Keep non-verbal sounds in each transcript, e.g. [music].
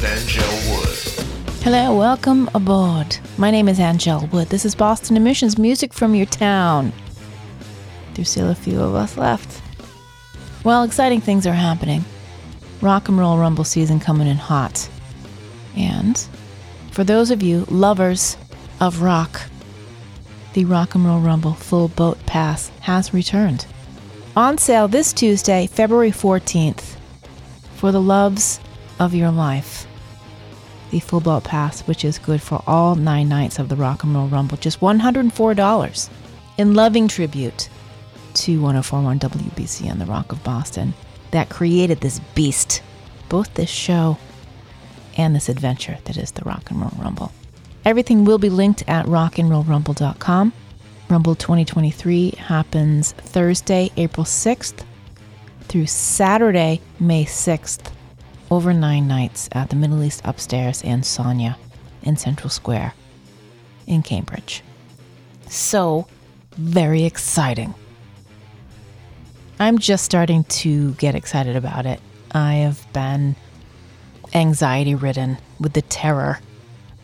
with Anngelle Wood. Hello, welcome aboard. My name is Anngelle Wood. This is Boston Emissions music from your town. There's still a few of us left. Well, exciting things are happening. Rock and Roll Rumble season coming in hot. And for those of you lovers of rock, the Rock and Roll Rumble Full Boat Pass has returned. On sale this Tuesday, February 14th, for the loves of your life the full boat pass, which is good for all nine nights of the Rock and Roll Rumble, just $104 in loving tribute to 1041 WBCN and the Rock of Boston that created this beast, both this show and this adventure that is the Rock and Roll Rumble. Everything will be linked at rockandrollrumble.com. Rumble 2023 happens Thursday, April 6th through Saturday, May 6th over nine nights at the Middle East Upstairs and Sonia in Central Square in Cambridge. So, very exciting. I'm just starting to get excited about it. I have been anxiety ridden with the terror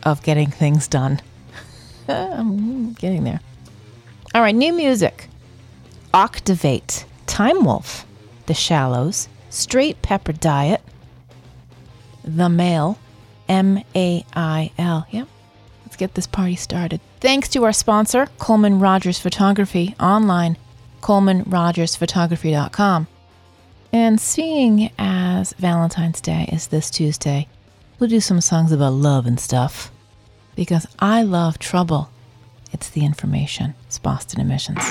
of getting things done. [laughs] I'm getting there. All right, new music Octavate, Time Wolf, The Shallows, Straight Pepper Diet, the Mail, M A I L. Yep. Let's get this party started. Thanks to our sponsor, Coleman Rogers Photography, online, colemanrogersphotography.com. And seeing as Valentine's Day is this Tuesday, we'll do some songs about love and stuff. Because I love trouble. It's the information. It's Boston Emissions.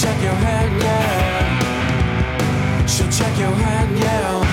Check your head, yeah. She'll check your head, yeah.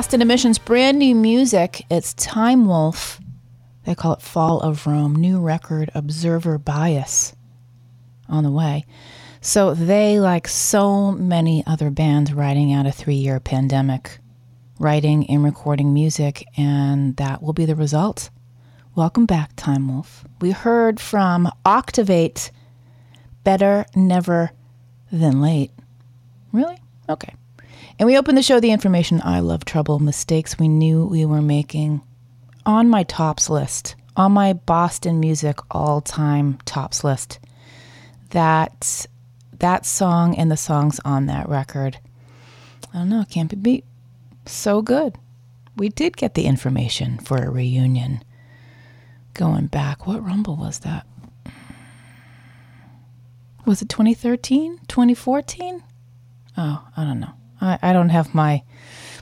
Boston Emissions brand new music. It's Time Wolf. They call it Fall of Rome. New record, Observer Bias, on the way. So they, like so many other bands, writing out a three-year pandemic, writing and recording music, and that will be the result. Welcome back, Time Wolf. We heard from Octavate, Better Never Than Late. Really? Okay. And we opened the show the information I love trouble, mistakes we knew we were making on my tops list, on my Boston music all time tops list. That that song and the songs on that record. I don't know, can't be beat. So good. We did get the information for a reunion. Going back, what rumble was that? Was it 2013? 2014? Oh, I don't know. I, I don't have my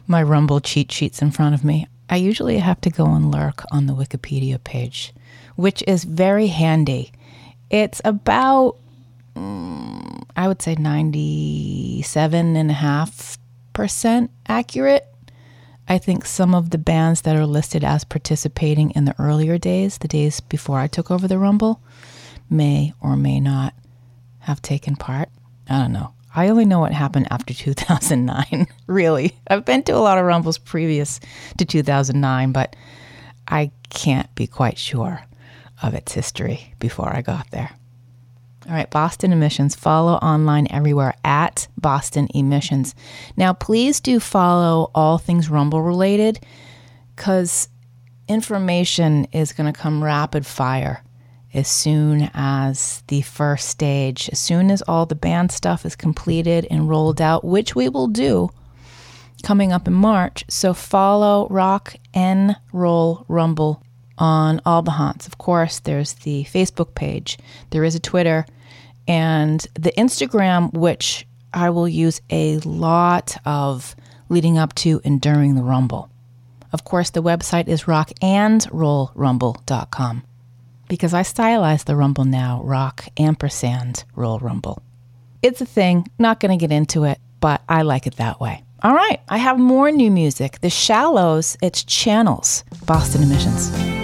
my Rumble cheat sheets in front of me. I usually have to go and lurk on the Wikipedia page, which is very handy. It's about, mm, I would say, 97.5% accurate. I think some of the bands that are listed as participating in the earlier days, the days before I took over the Rumble, may or may not have taken part. I don't know. I only know what happened after [laughs] 2009, really. I've been to a lot of Rumbles previous to 2009, but I can't be quite sure of its history before I got there. All right, Boston Emissions. Follow online everywhere at Boston Emissions. Now, please do follow all things Rumble related because information is going to come rapid fire as soon as the first stage, as soon as all the band stuff is completed and rolled out, which we will do coming up in March. So follow Rock and Roll Rumble on all the haunts. Of course, there's the Facebook page, there is a Twitter, and the Instagram, which I will use a lot of leading up to and during the Rumble. Of course, the website is rockandrollrumble.com because I stylize the Rumble now rock ampersand roll Rumble. It's a thing, not going to get into it, but I like it that way. All right, I have more new music. The Shallows, it's Channels, Boston Emissions.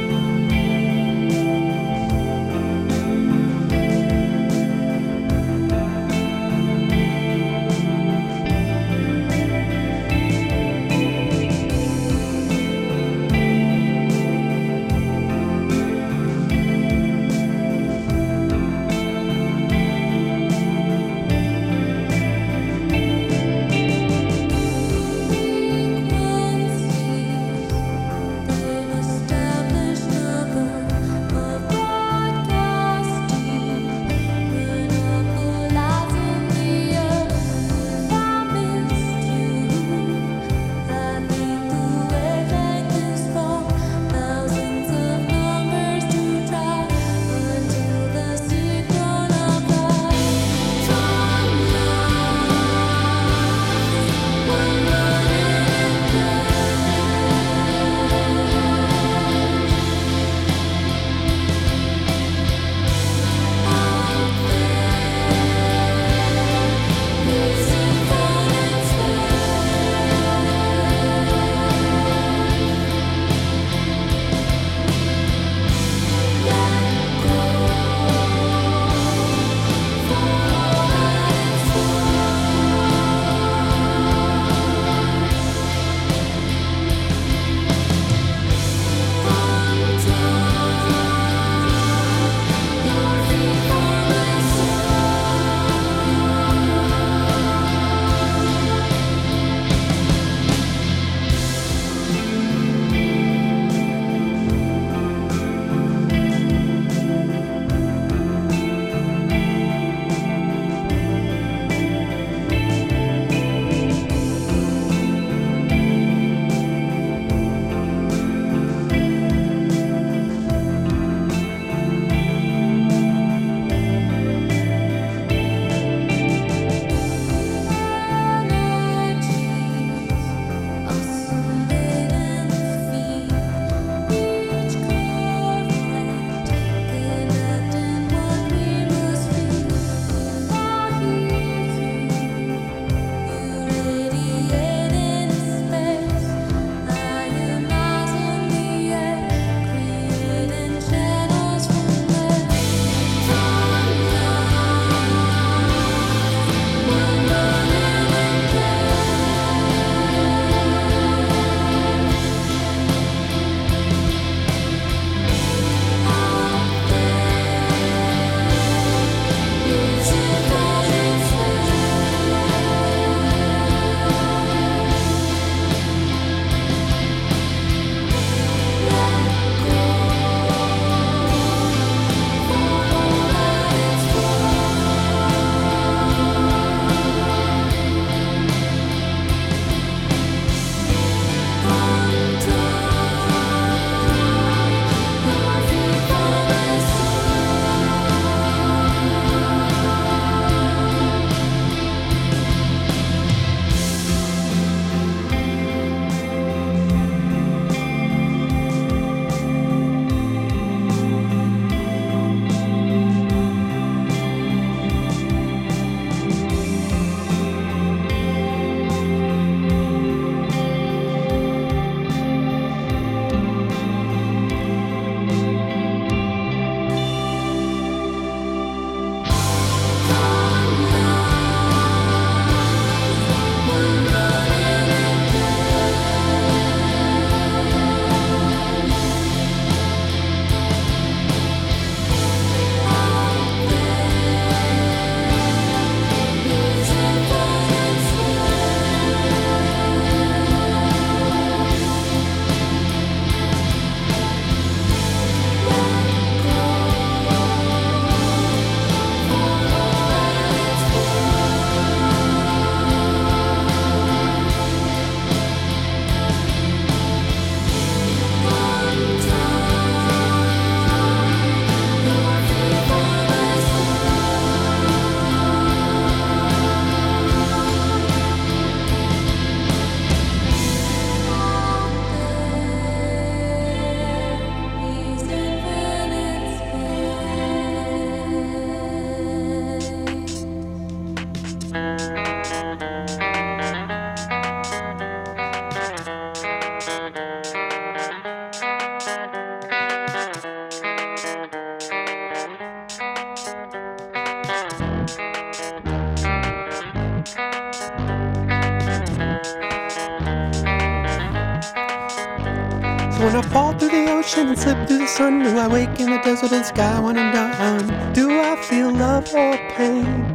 Ocean slip through the sun, do I wake in the desert and sky when I'm done? Do I feel love or pain?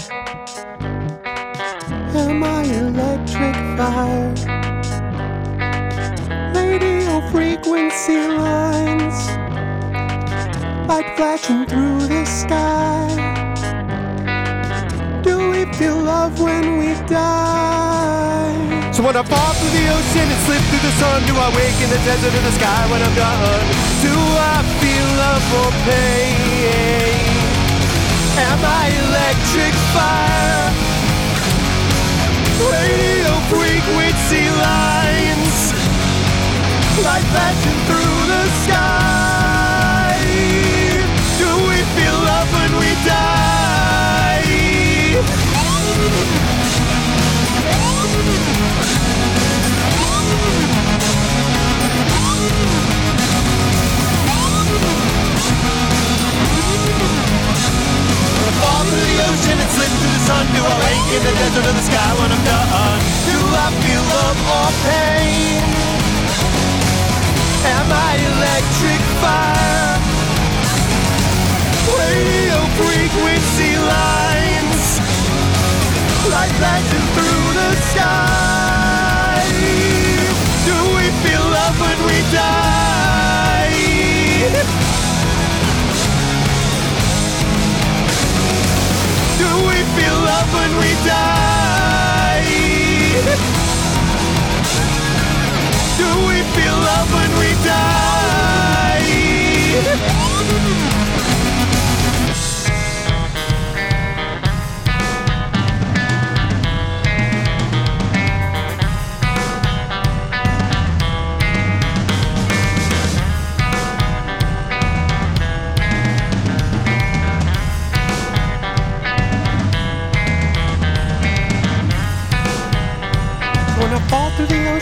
Am I electric fire? Radio frequency lines, light flashing through the sky. Do we feel love when we die? When I fall through the ocean and slip through the sun, do I wake in the desert or the sky when I'm done? Do I feel love or pain? Am I electric fire? Radio frequency lines, light flashing through the sky. Do we feel love when we die? Through the ocean and slip through the sun. Do I wake in the desert or the sky when I'm done? Do I feel love or pain? Am I electric fire? Radio frequency lines, light flashing through the sky.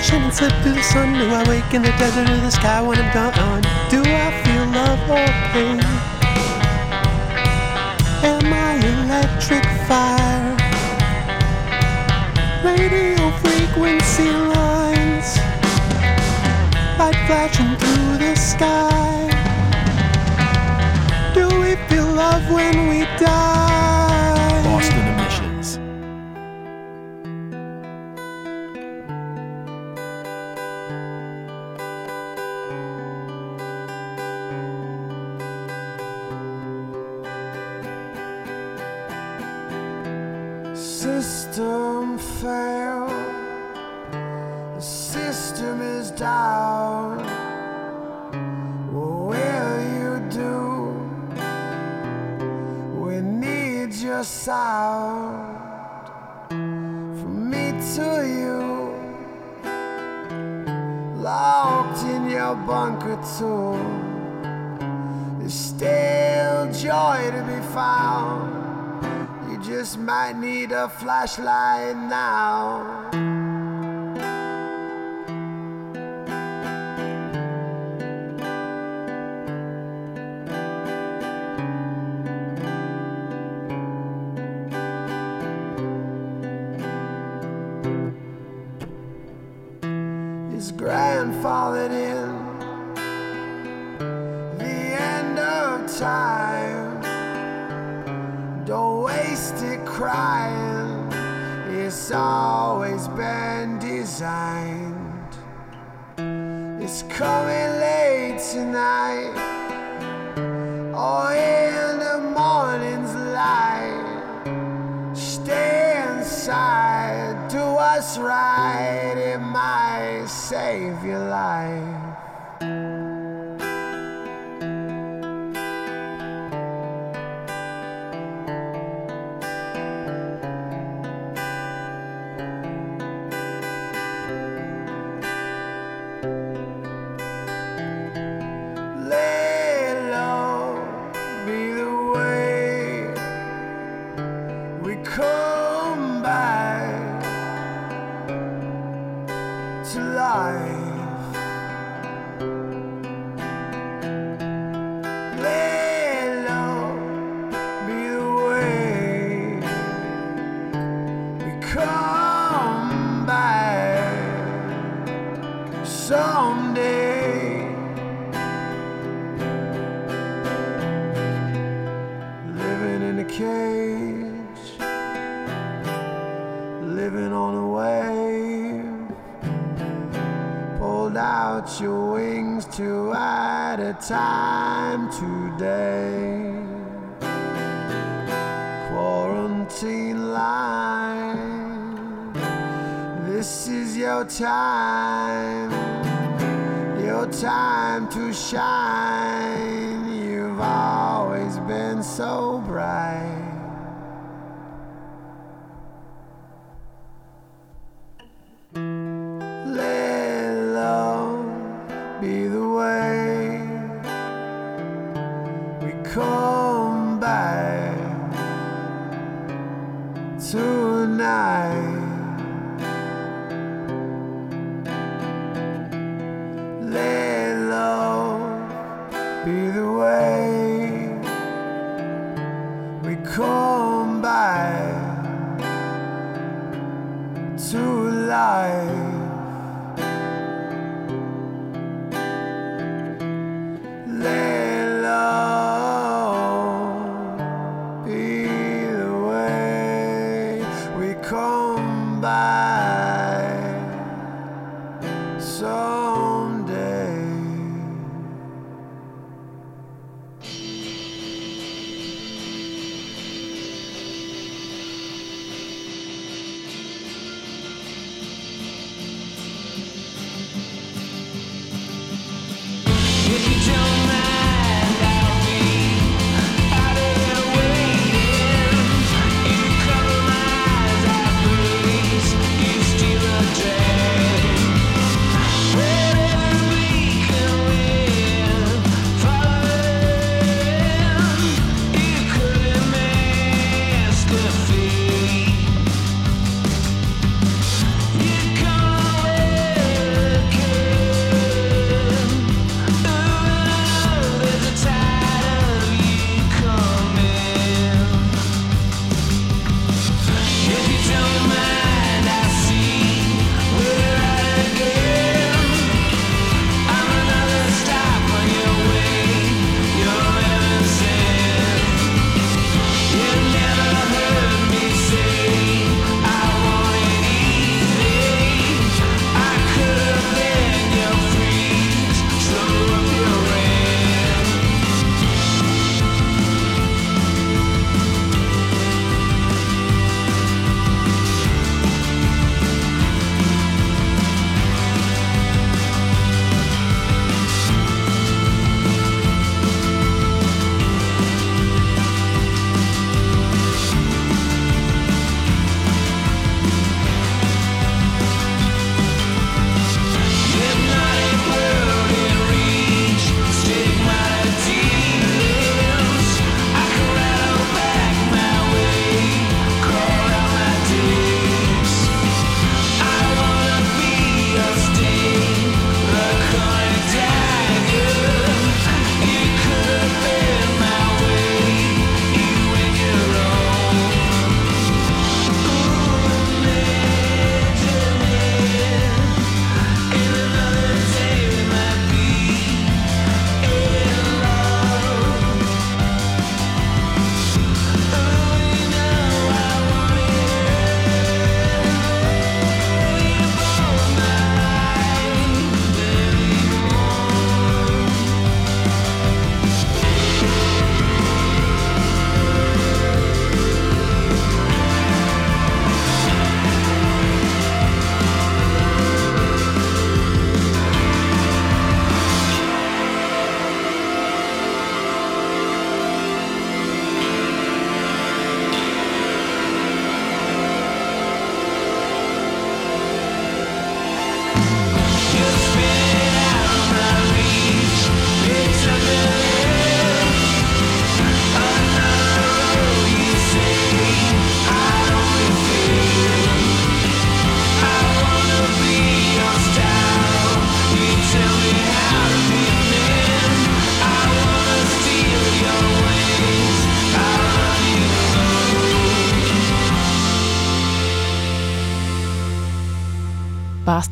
Ocean and slip through the sun, do I wake in the desert or the sky when I'm done? Do I feel love or pain? Am I electric fire? Radio frequency lines, light flashing through the sky. Do we feel love when we die? Too. There's still joy to be found. You just might need a flashlight now. Time. Don't waste it crying. It's always been designed. It's coming late tonight. Or in the morning's light. Stay inside. Do what's right. It might save your life. things two at a time today. Quarantine line, this is your time, your time to shine. You've always been so bright. tonight. Let love be the way we come back to life.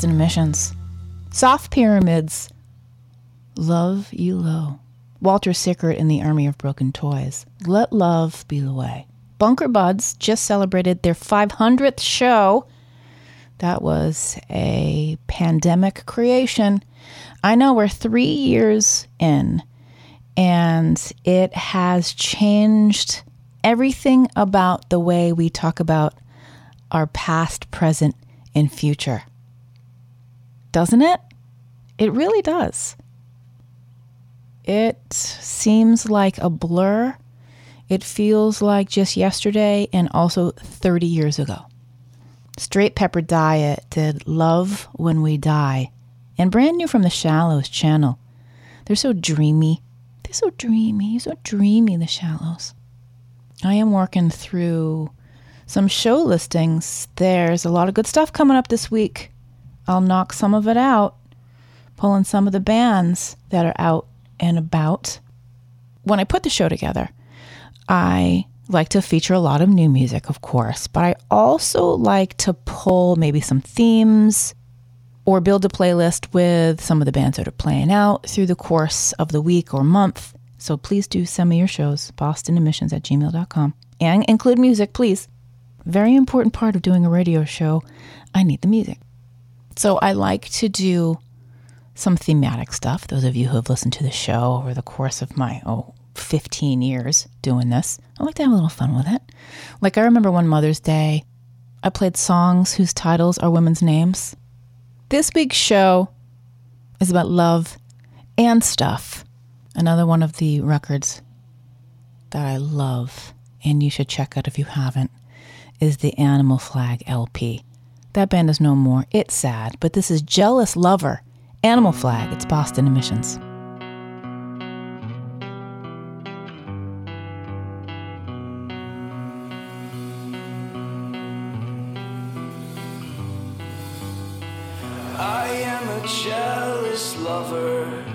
in emissions. Soft pyramids. Love you low. Walter Sickert and the Army of Broken Toys. Let love be the way. Bunker Buds just celebrated their 500th show. That was a pandemic creation. I know we're three years in, and it has changed everything about the way we talk about our past, present, and future. Doesn't it? It really does. It seems like a blur. It feels like just yesterday and also 30 years ago. Straight Pepper Diet did Love When We Die, and brand new from the Shallows channel. They're so dreamy. They're so dreamy, so dreamy, the Shallows. I am working through some show listings. There's a lot of good stuff coming up this week. I'll knock some of it out, pulling some of the bands that are out and about. When I put the show together, I like to feature a lot of new music, of course, but I also like to pull maybe some themes or build a playlist with some of the bands that are playing out through the course of the week or month. So please do send me your shows, bostonemissions at gmail.com, and include music, please. Very important part of doing a radio show. I need the music. So I like to do some thematic stuff. Those of you who have listened to the show over the course of my, oh, 15 years doing this, I like to have a little fun with it. Like I remember one Mother's Day, I played songs whose titles are women's names. This week's show is about love and stuff. Another one of the records that I love, and you should check out if you haven't, is the Animal Flag LP. That band is no more. It's sad, but this is Jealous Lover, Animal Flag. It's Boston Emissions. I am a jealous lover.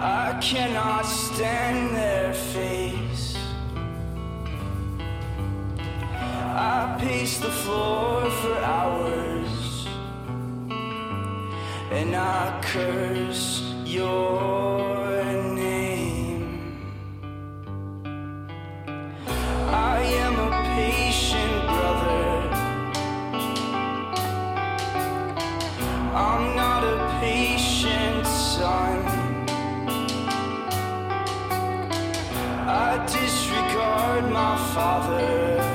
I cannot stand their face. I pace the floor for hours and I curse your name. I am a patient brother. I'm not a patient son. I disregard my father.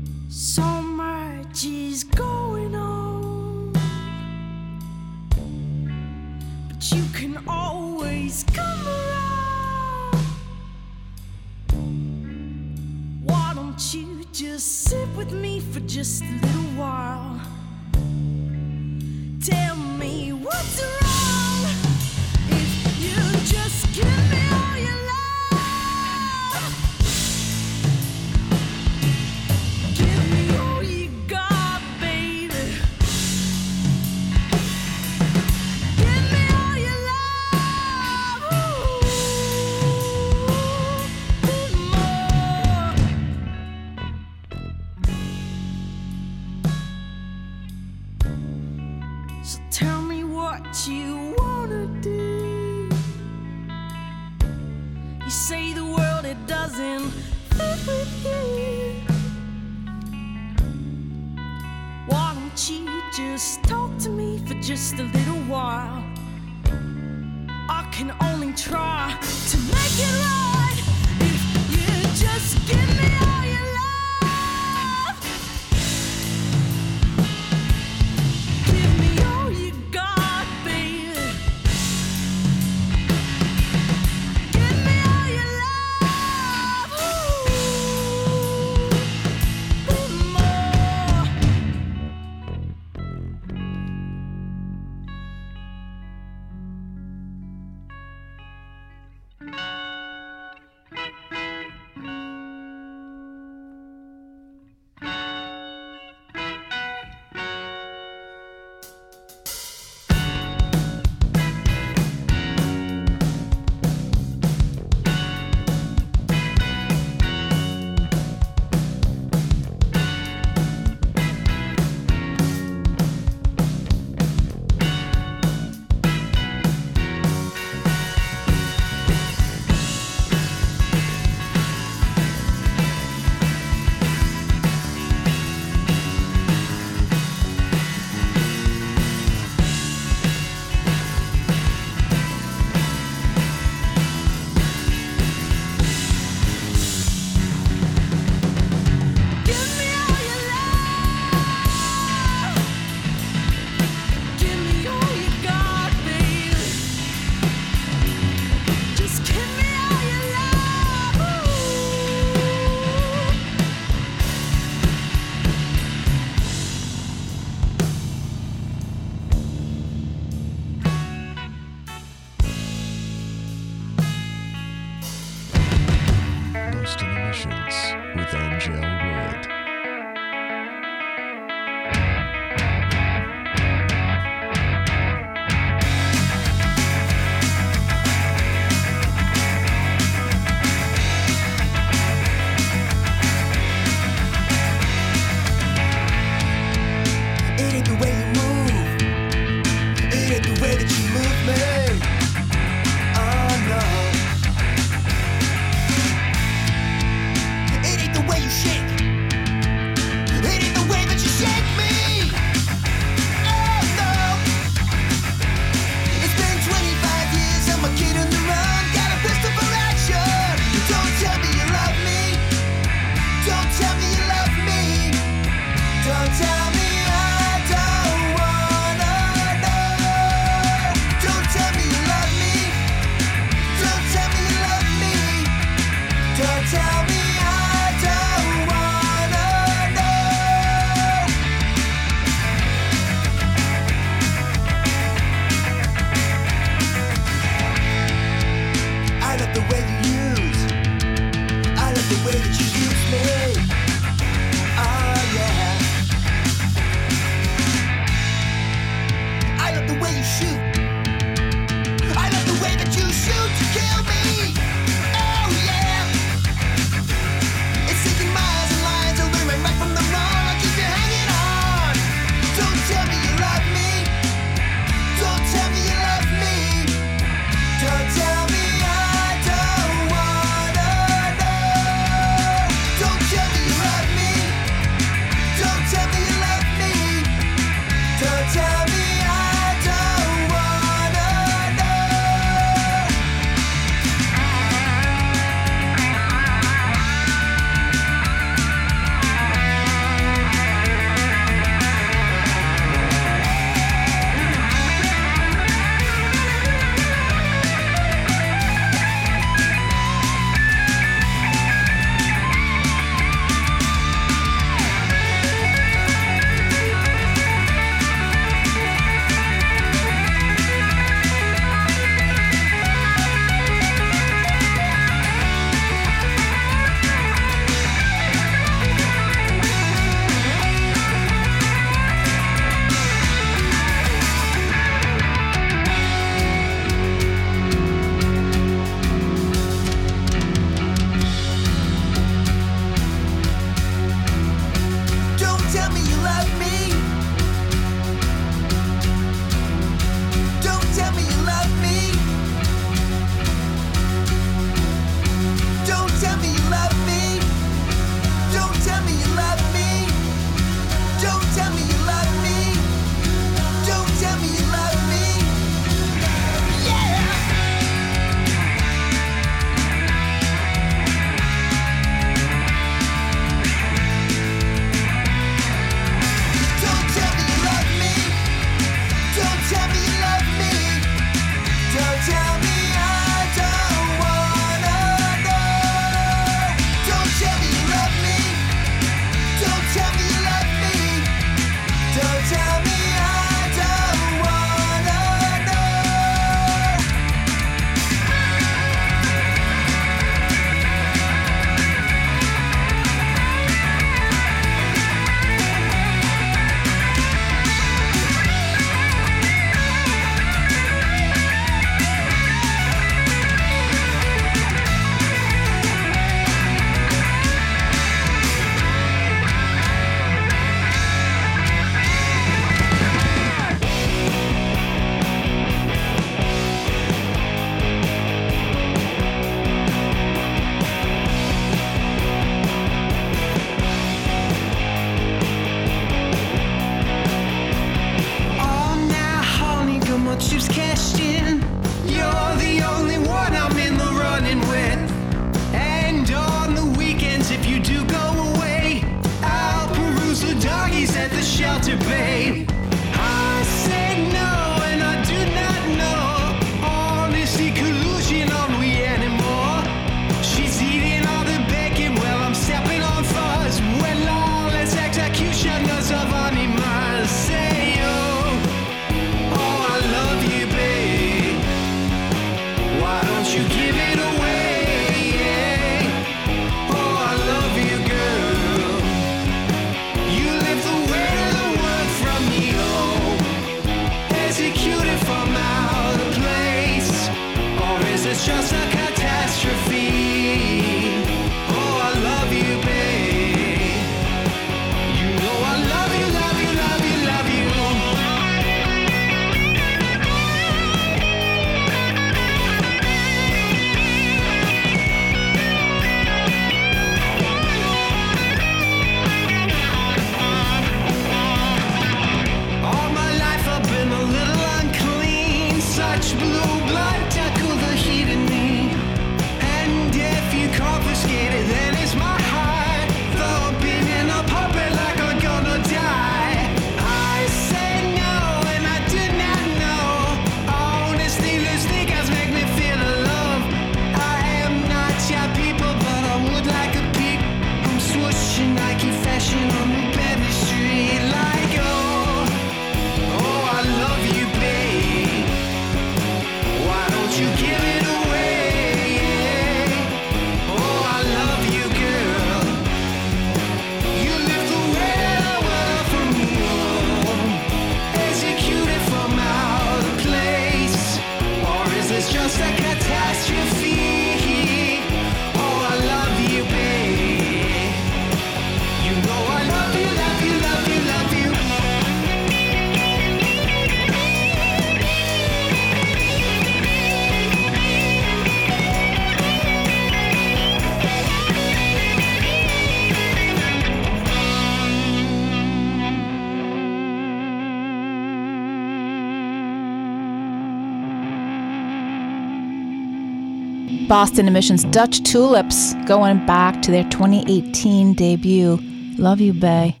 Boston Emissions Dutch Tulips going back to their 2018 debut. Love You Bay.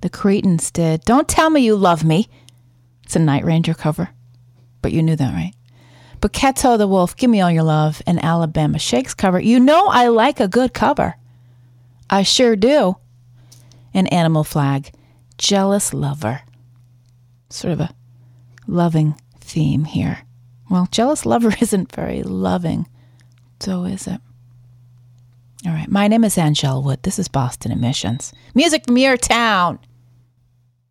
The Cretans did. Don't tell me you love me. It's a Night Ranger cover. But you knew that, right? But Buketo the Wolf, Give Me All Your Love, and Alabama Shakes cover. You know I like a good cover. I sure do. An Animal Flag, Jealous Lover. Sort of a loving theme here. Well, Jealous Lover [laughs] isn't very loving. So is it? All right. My name is Anngelle Wood. This is Boston Emissions. Music from your town.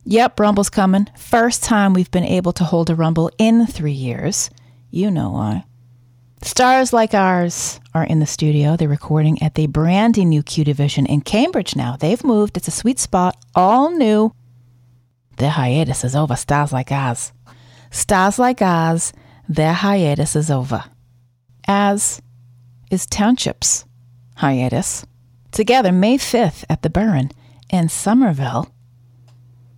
Yep, Rumble's coming. First time we've been able to hold a Rumble in three years. You know why. Stars like ours are in the studio. They're recording at the brandy new Q Division in Cambridge now. They've moved. It's a sweet spot, all new. Their hiatus is over. Stars like ours. Stars like ours, their hiatus is over. As is Township's hiatus. Together, May 5th at the Burren in Somerville.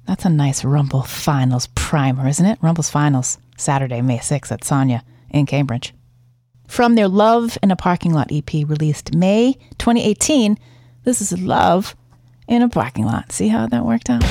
That's a nice Rumble Finals primer, isn't it? Rumble's Finals, Saturday, May 6th at Sonia in Cambridge. From their Love in a Parking Lot EP released May 2018, this is Love in a Parking Lot. See how that worked out?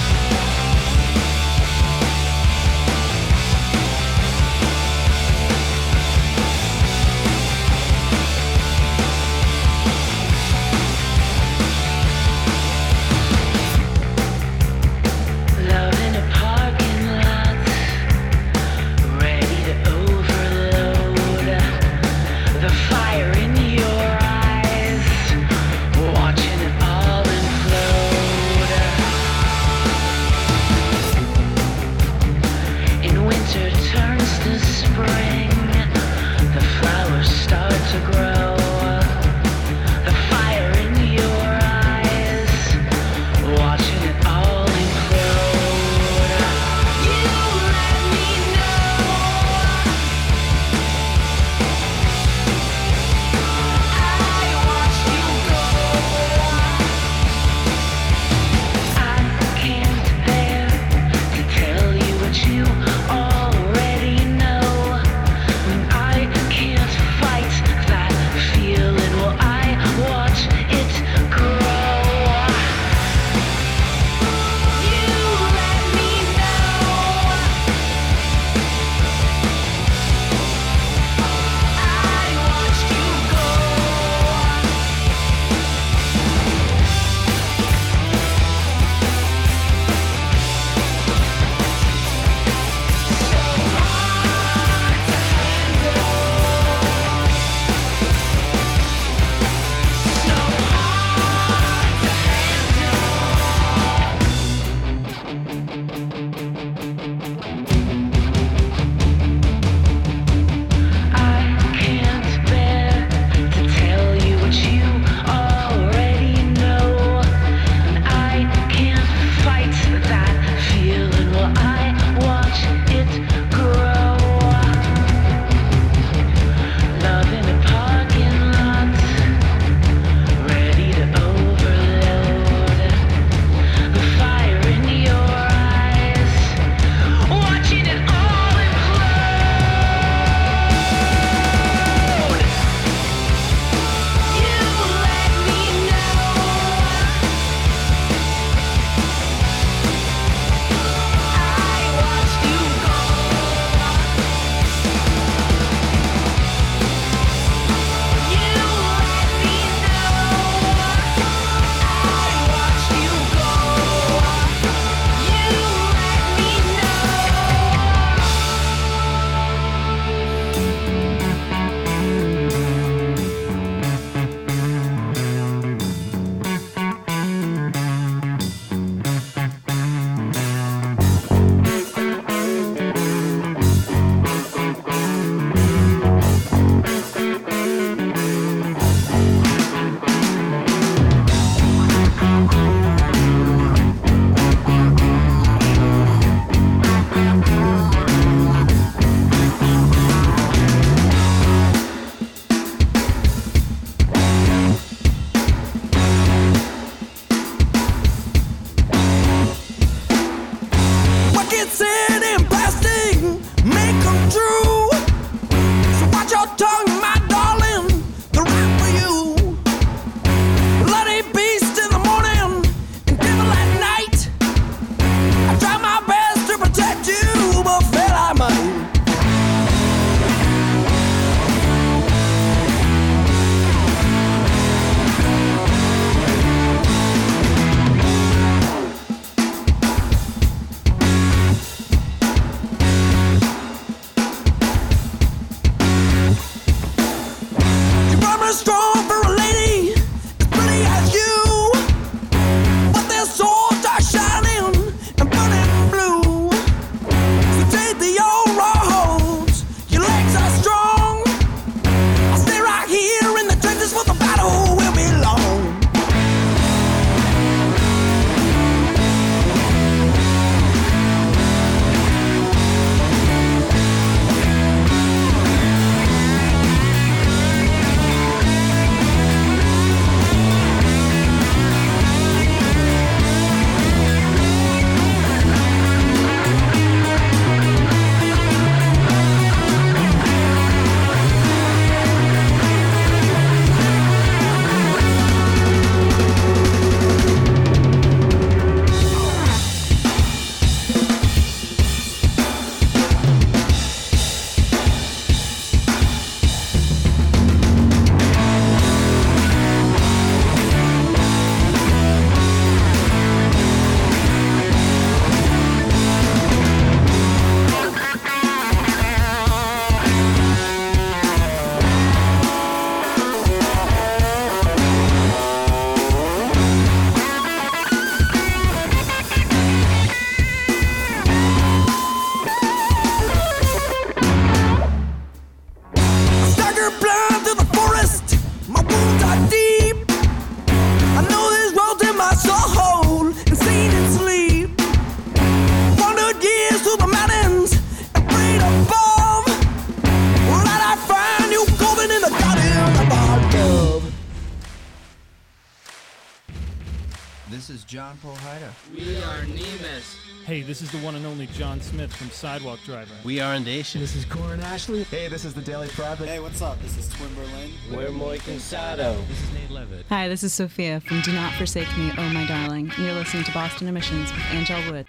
is the one and only John Smith from Sidewalk Driver. We are in Nation. This is Corin Ashley. Hey, this is The Daily Prophet. Hey, what's up? This is Twin Berlin. We're Moy Consado. This is Nate Levitt. Hi, this is Sophia from Do Not Forsake Me, Oh My Darling. You're listening to Boston Emissions with Anngelle Wood.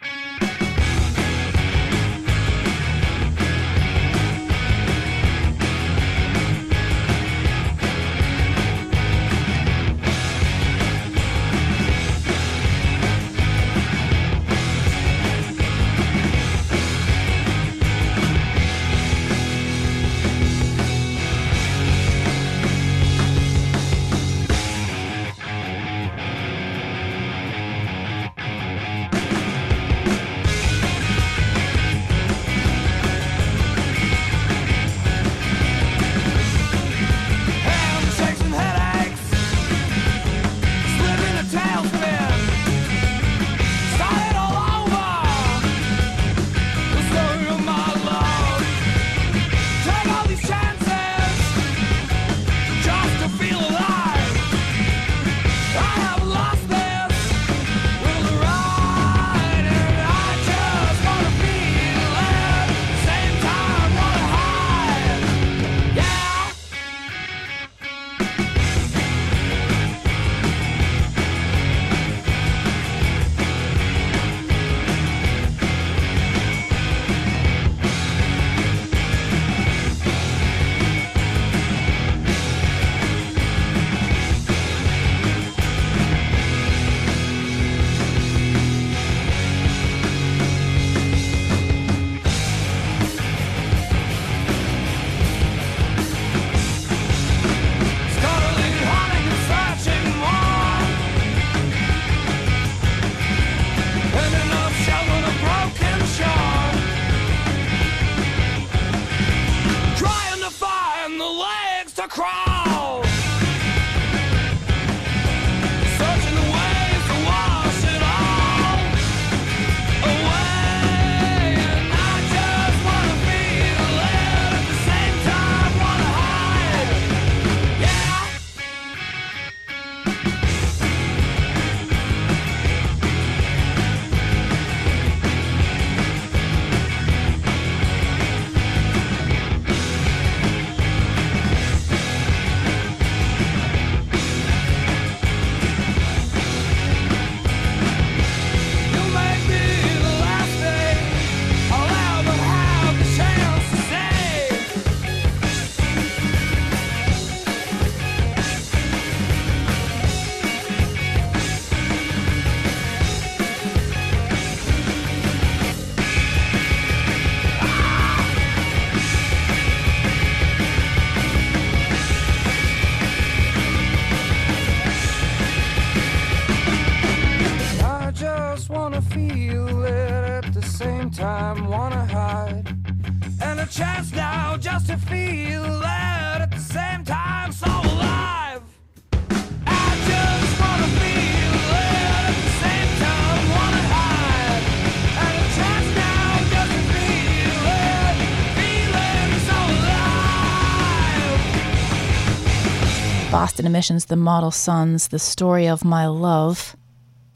Alive. Emissions, The Model Sons, The Story of My Love.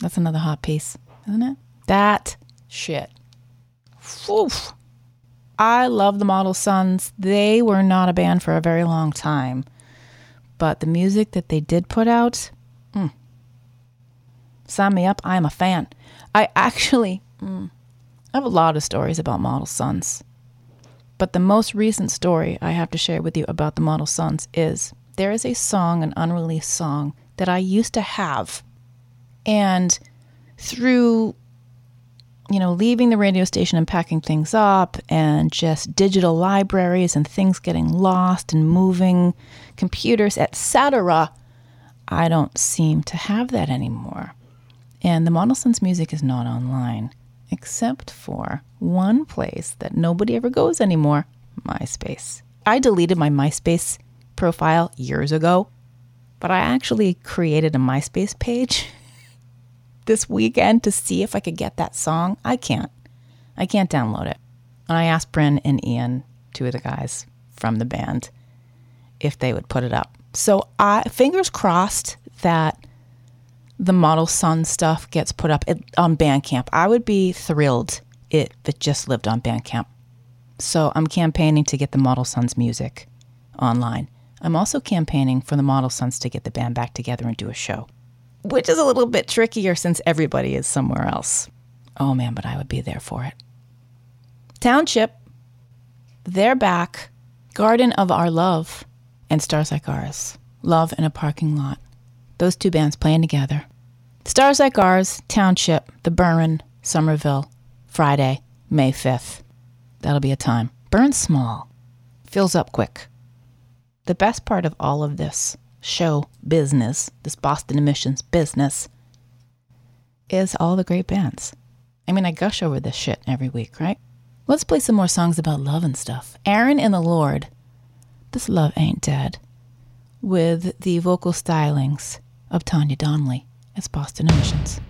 That's another hot piece, isn't it? That shit. Oof. I love the Model Sons. They were not a band for a very long time, but the music that they did put out, mm, sign me up. I am a fan. I actually, mm, I have a lot of stories about Model Sons, but the most recent story I have to share with you about the Model Sons is there is a song, an unreleased song, that I used to have. And through you know, leaving the radio station and packing things up, and just digital libraries and things getting lost and moving, computers, etc. I don't seem to have that anymore. And the Model Sons music is not online, except for one place that nobody ever goes anymore MySpace. I deleted my MySpace profile years ago, but I actually created a MySpace page [laughs] this weekend to see if I could get that song. I can't. I can't download it. And I asked Bryn and Ian, two of the guys from the band, if they would put it up. So I fingers crossed that the Model Sun stuff gets put up it, on Bandcamp. I would be thrilled if it just lived on Bandcamp. So I'm campaigning to get the Model Sons' music online. I'm also campaigning for the Model Sons to get the band back together and do a show which is a little bit trickier since everybody is somewhere else. Oh man, but I would be there for it. Township, they're back. Garden of Our Love and Stars Like Ours. Love in a Parking Lot. Those two bands playing together. Stars Like Ours, Township, The Burren, Somerville, Friday, May 5th. That'll be a time. Burren small, fills up quick. The best part of all of this show business, this Boston emissions business, is all the great bands. I mean, I gush over this shit every week, right? Let's play some more songs about love and stuff. Aaron and the Lord, This Love Ain't Dead, with the vocal stylings of Tanya Donelly. as Boston Emissions.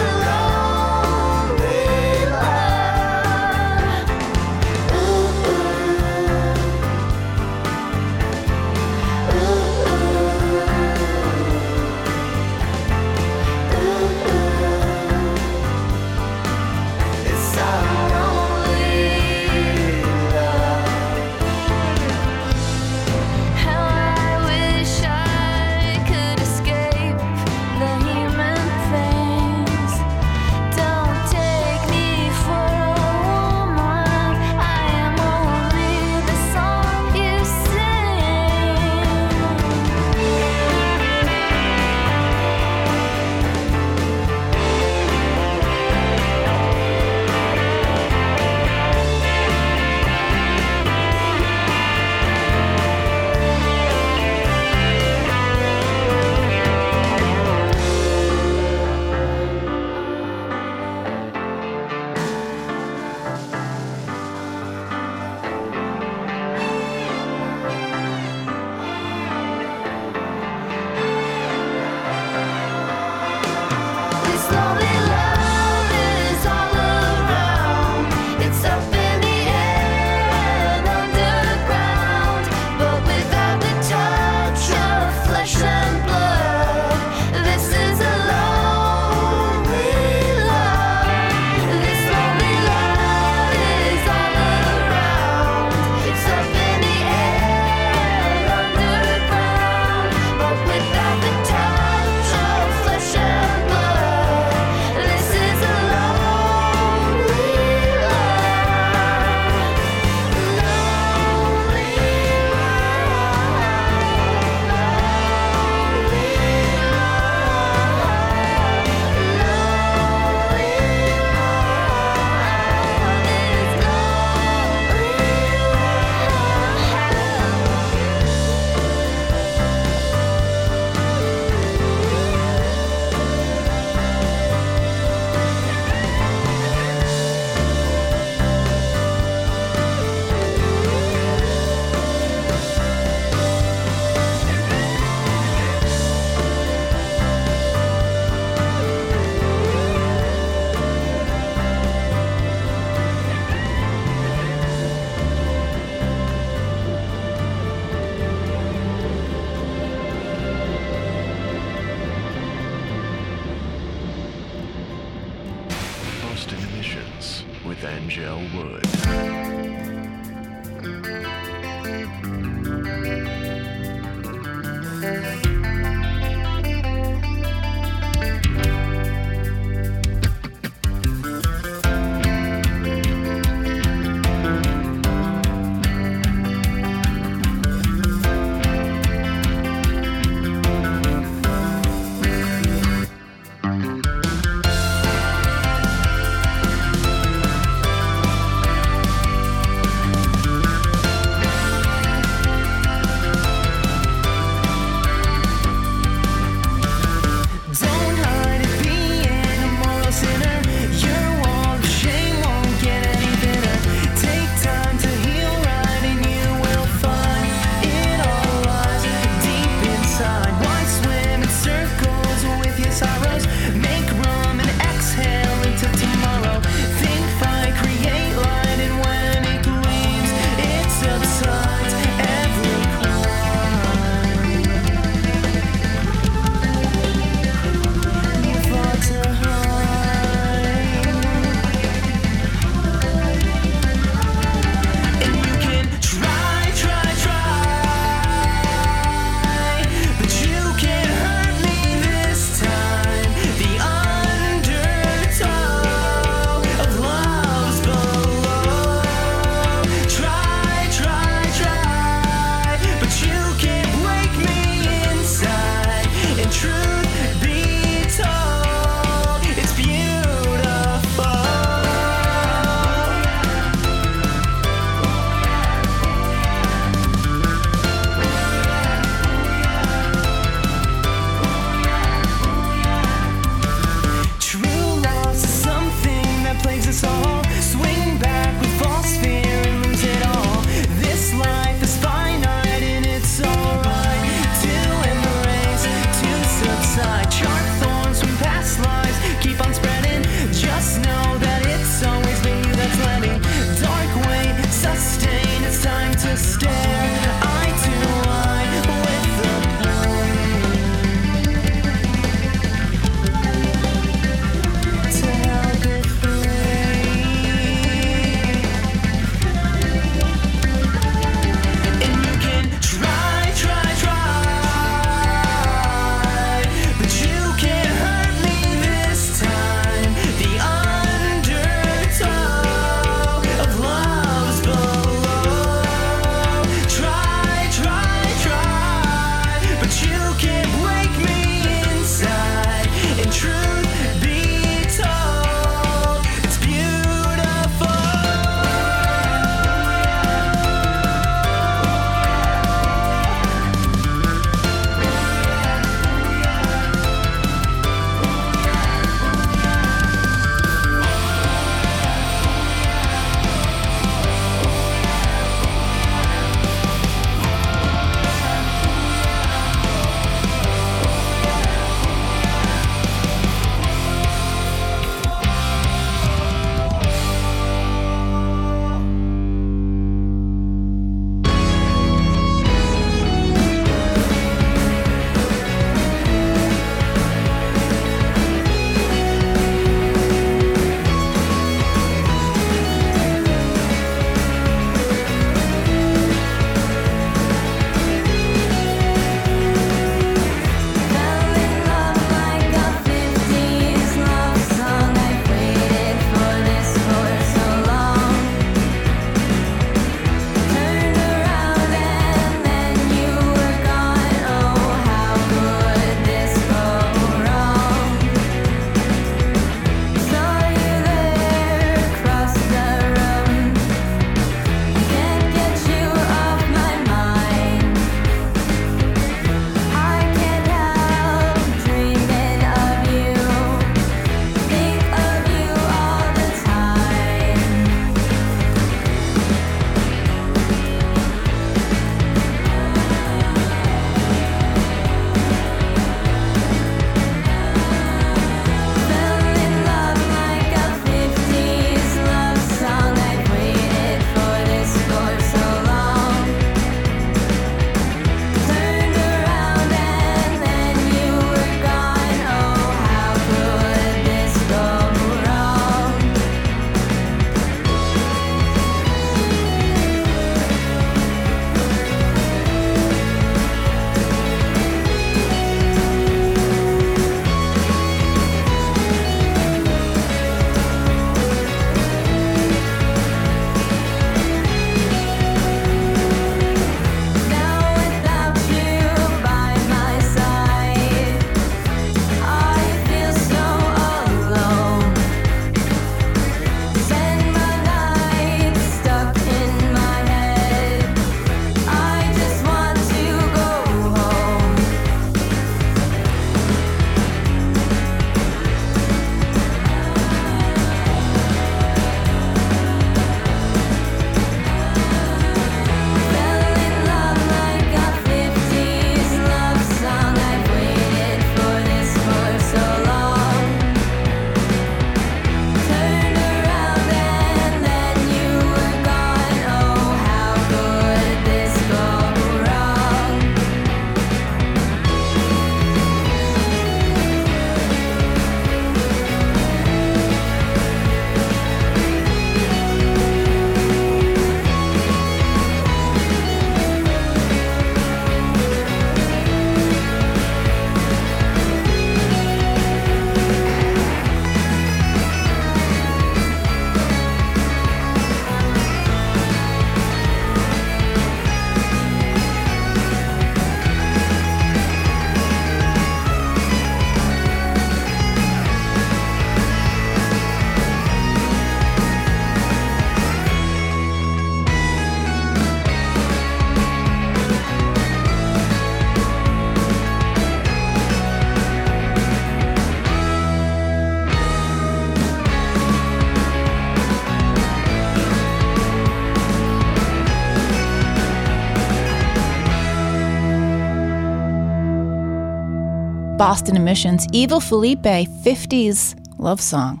Boston Emissions, Evil Felipe, 50s love song.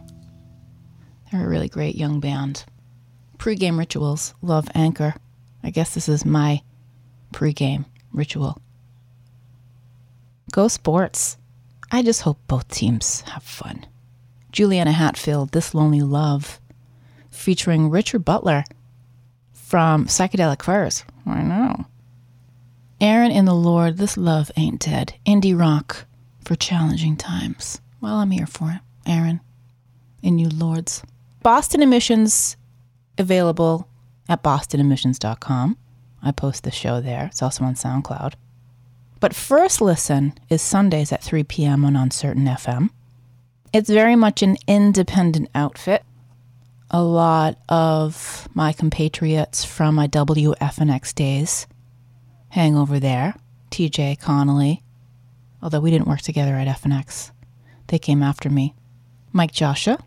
They're a really great young band. Pre-game rituals, love anchor. I guess this is my pre-game ritual. Go sports. I just hope both teams have fun. Juliana Hatfield, This Lonely Love, featuring Richard Butler from Psychedelic Furs. I know. Aaron and the Lord, This Love Ain't Dead. Indie rock for challenging times. Well, I'm here for it. Aaron, in you lords. Boston Emissions available at bostonemissions.com. I post the show there. It's also on SoundCloud. But first listen is Sundays at 3 p.m. on Uncertain FM. It's very much an independent outfit. A lot of my compatriots from my WFNX days hang over there. TJ Connelly, although we didn't work together at FNX. They came after me. Mike Joshua,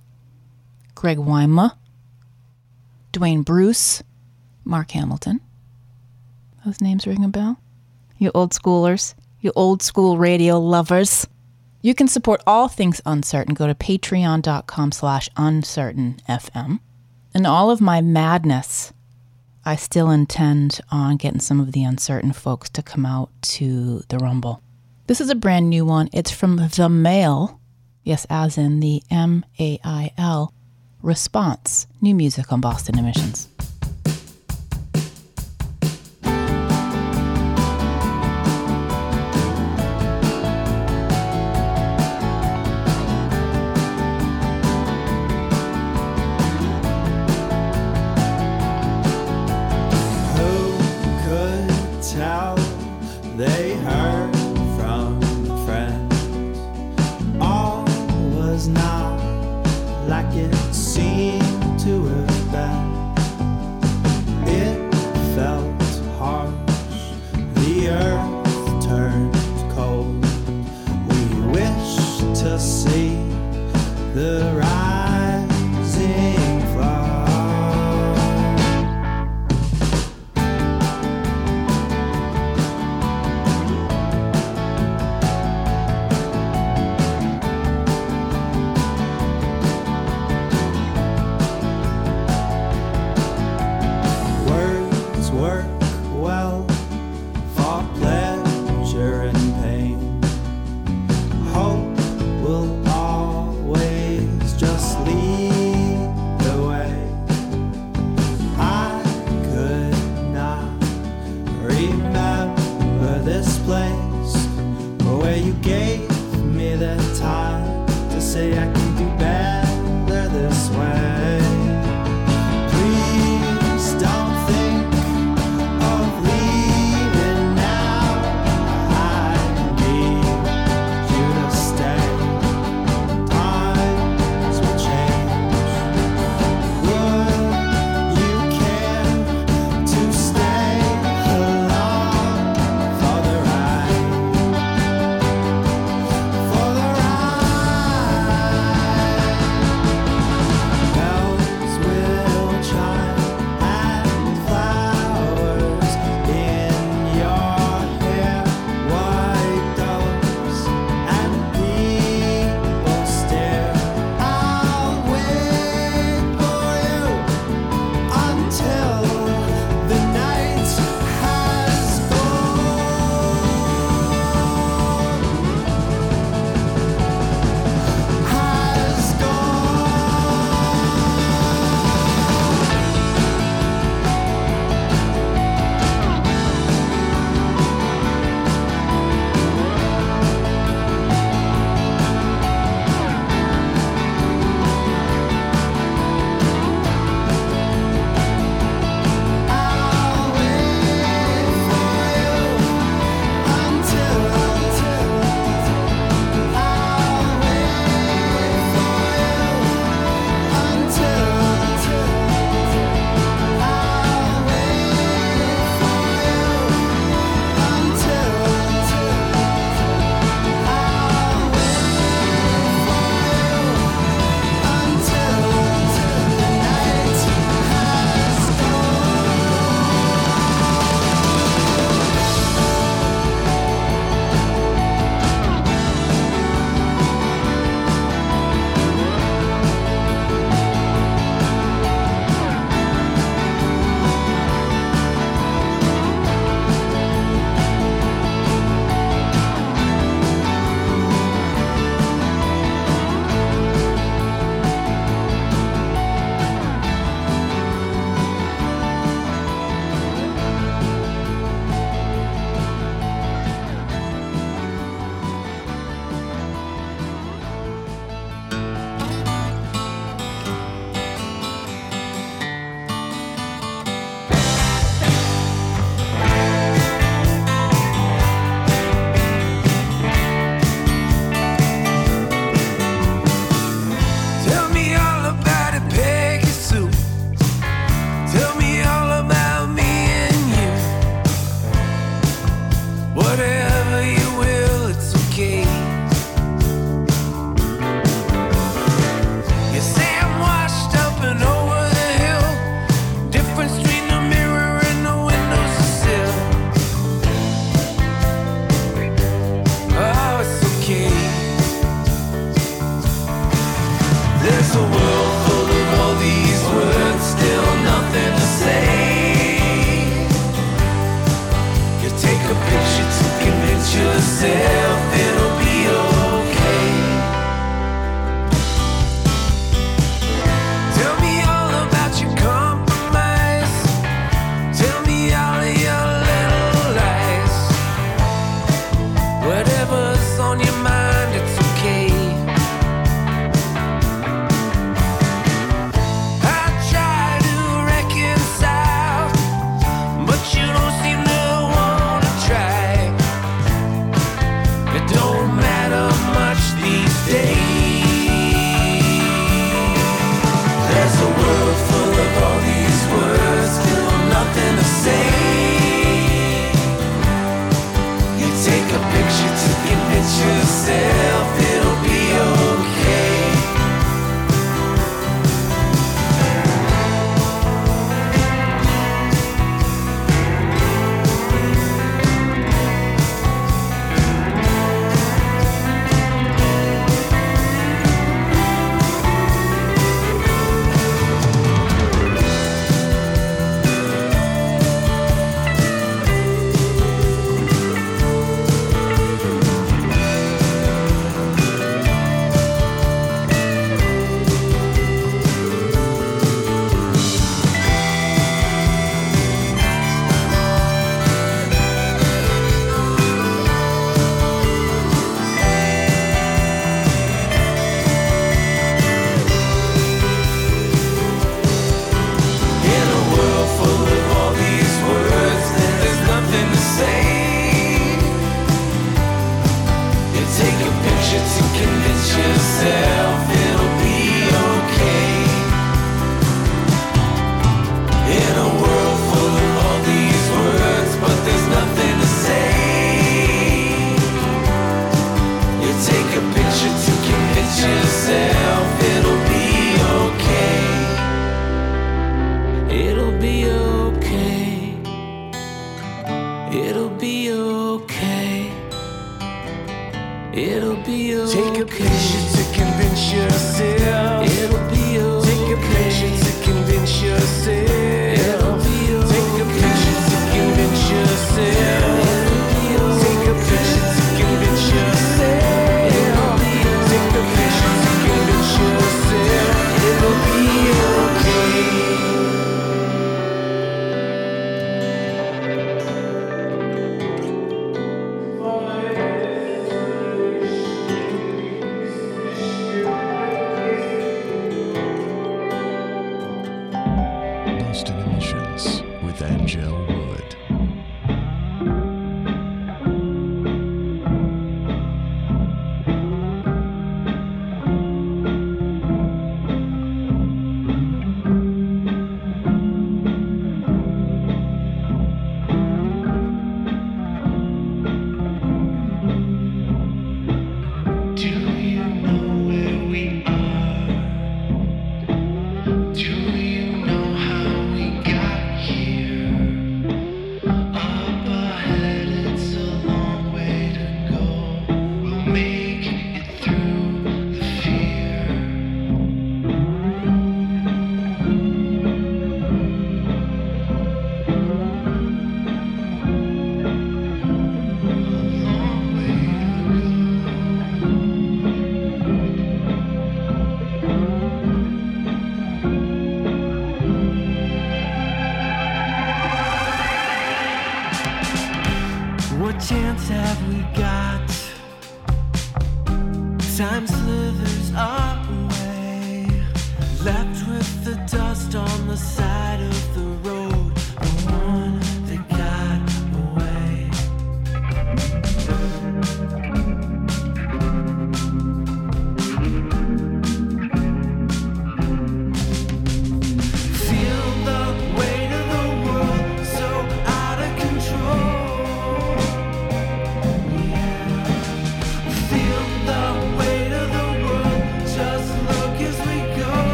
Greg Weima, Dwayne Bruce, Mark Hamilton. Those names ring a bell? You old schoolers, you old school radio lovers. You can support all things uncertain. Go to patreon.com slash uncertainfm. And all of my madness, I still intend on getting some of the uncertain folks to come out to the Rumble. This is a brand new one. It's from The Mail. Yes, as in the M A I L response. New music on Boston Emissions.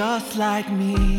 Just like me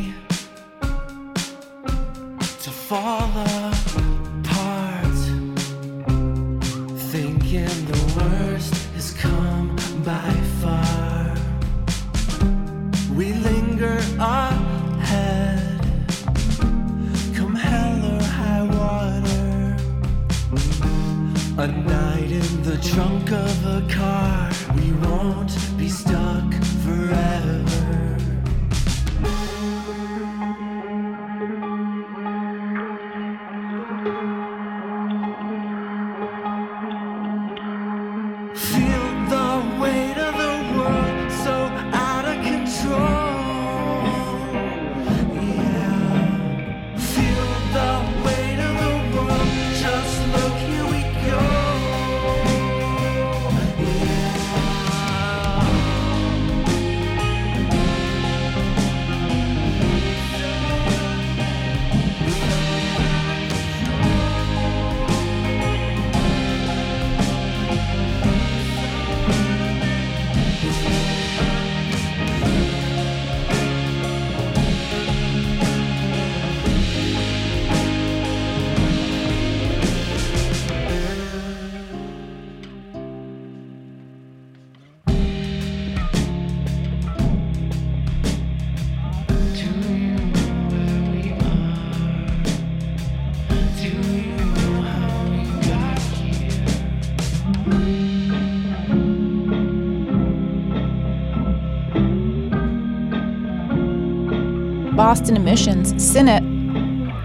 Boston emissions, Sinnott,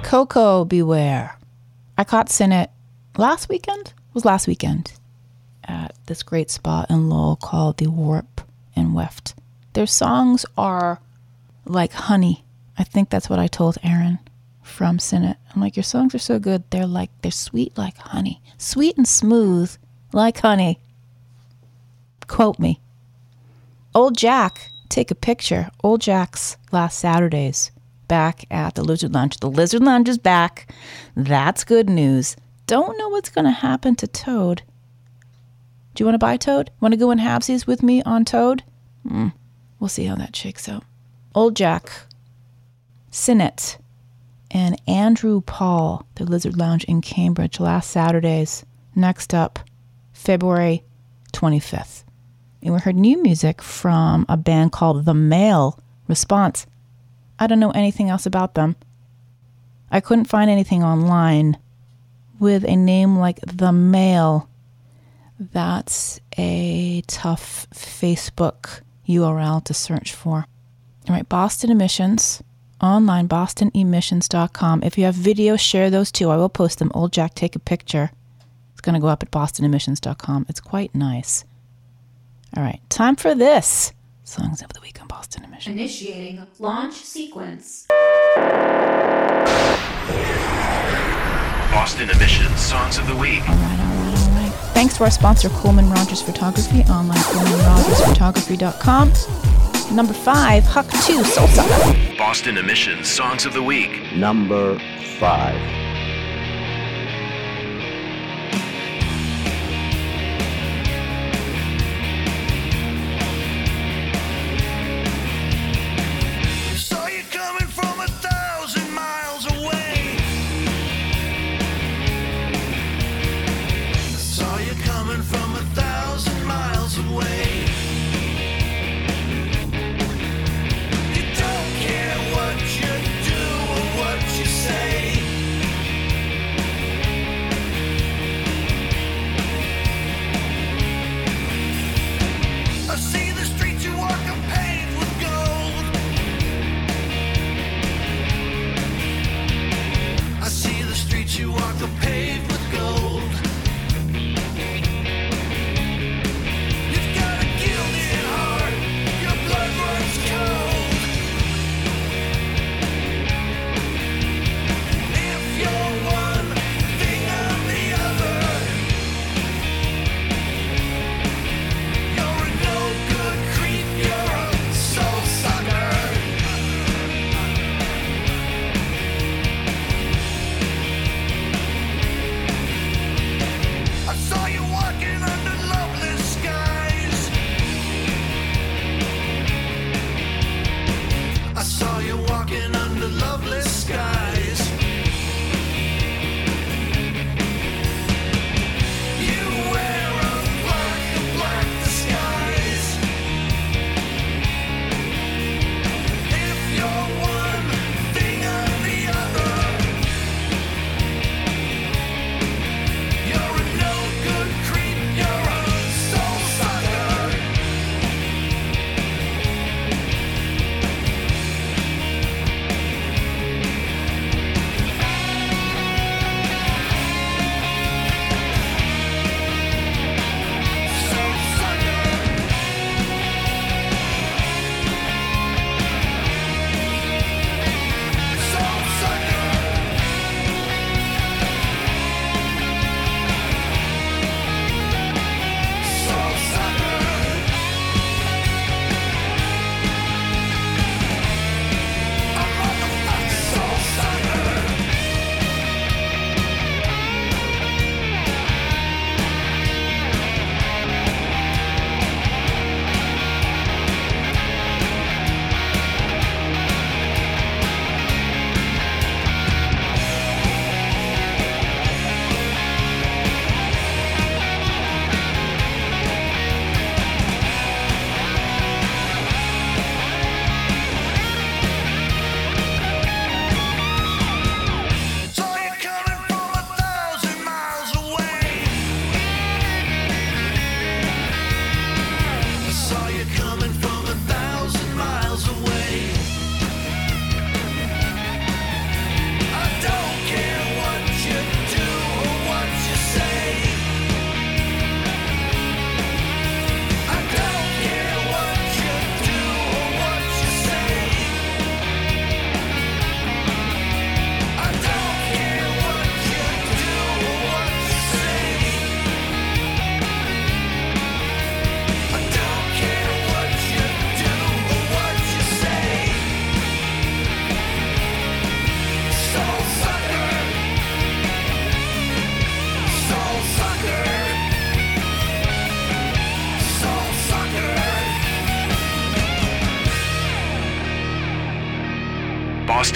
Coco Beware. I caught Sinnott last weekend. Was last weekend at this great spot in Lowell called the Warp and Weft. Their songs are like honey. I think that's what I told Aaron from Sinnott. I'm like, your songs are so good. They're like they're sweet like honey, sweet and smooth like honey. Quote me. Old Jack, take a picture. Old Jack's last Saturdays back at the Lizard Lounge. The Lizard Lounge is back. That's good news. Don't know what's going to happen to Toad. Do you want to buy Toad? Want to go in halvesies with me on Toad? Hmm. We'll see how that shakes out. Old Jack, Sinnott, and Andrew Paul, the Lizard Lounge in Cambridge, last Saturdays. Next up, February 25th. And we heard new music from a band called The Male Response. I don't know anything else about them. I couldn't find anything online with a name like The Mail. That's a tough Facebook URL to search for. All right, Boston Emissions, online, bostonemissions.com. If you have videos, share those too. I will post them. Old Jack, take a picture. It's going to go up at bostonemissions.com. It's quite nice. All right, time for this. Songs of the Week. Boston emission. Initiating launch sequence. Boston Emissions Songs of the Week. All right, all right, all right. Thanks to our sponsor, Coleman Rogers Photography, online colemanrogersphotography.com. Number five, Huck 2, Salsa. Boston Emissions Songs of the Week. Number five.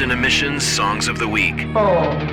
Boston Emissions Songs of the Week. Oh.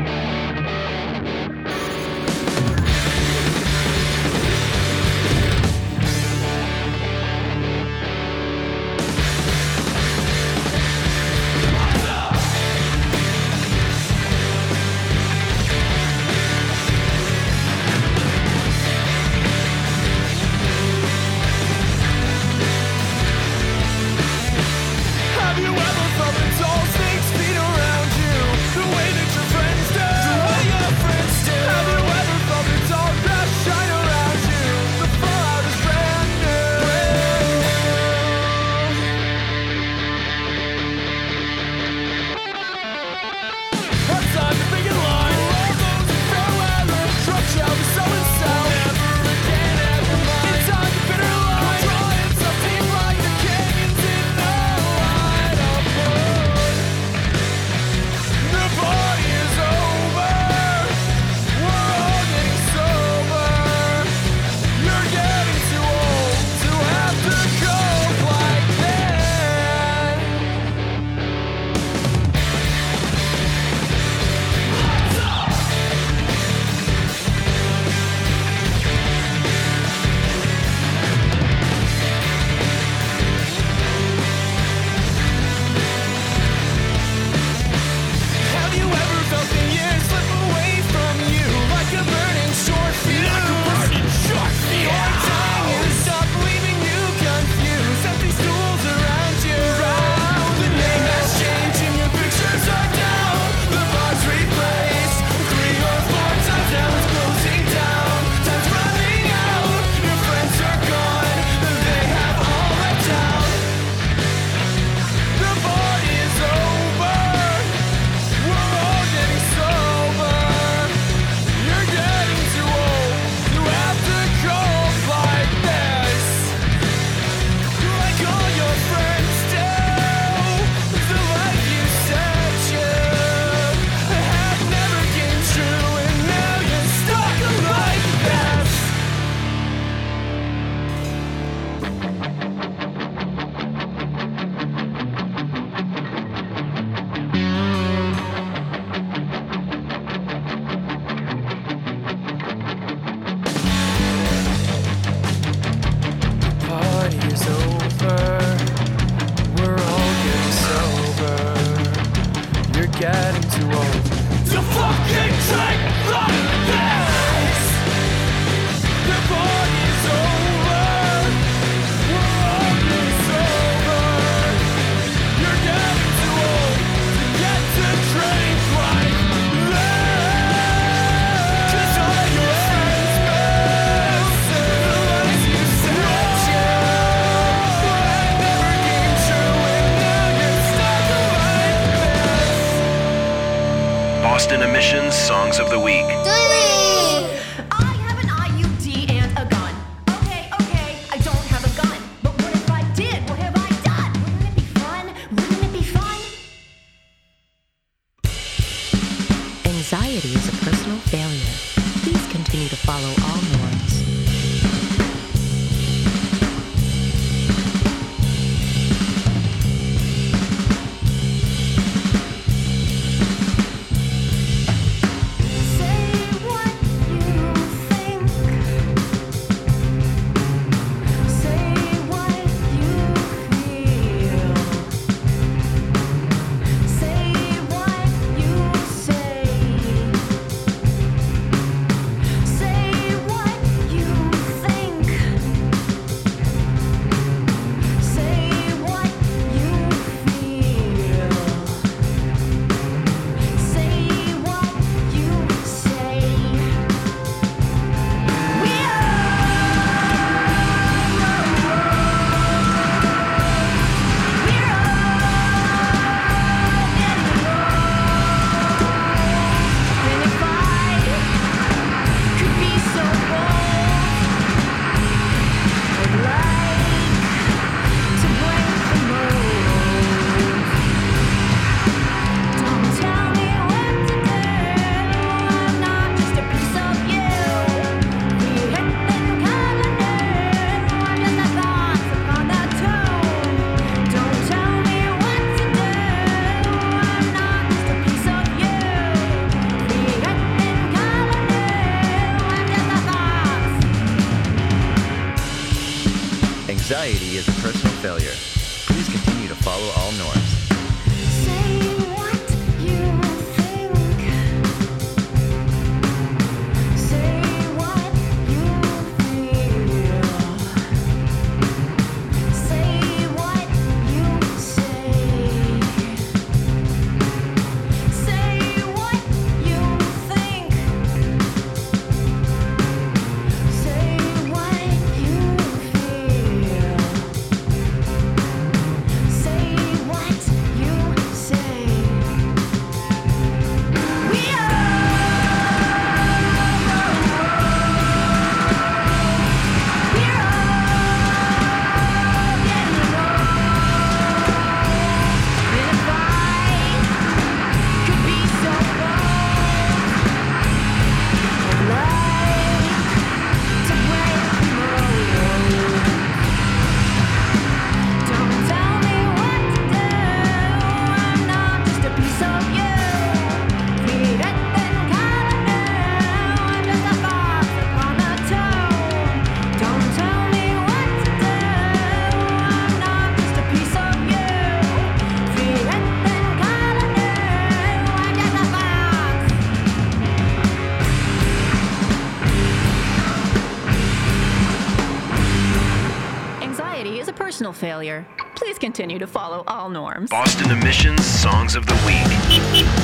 failure. Please continue to follow all norms. Boston Emissions Songs of the Week.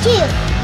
Two.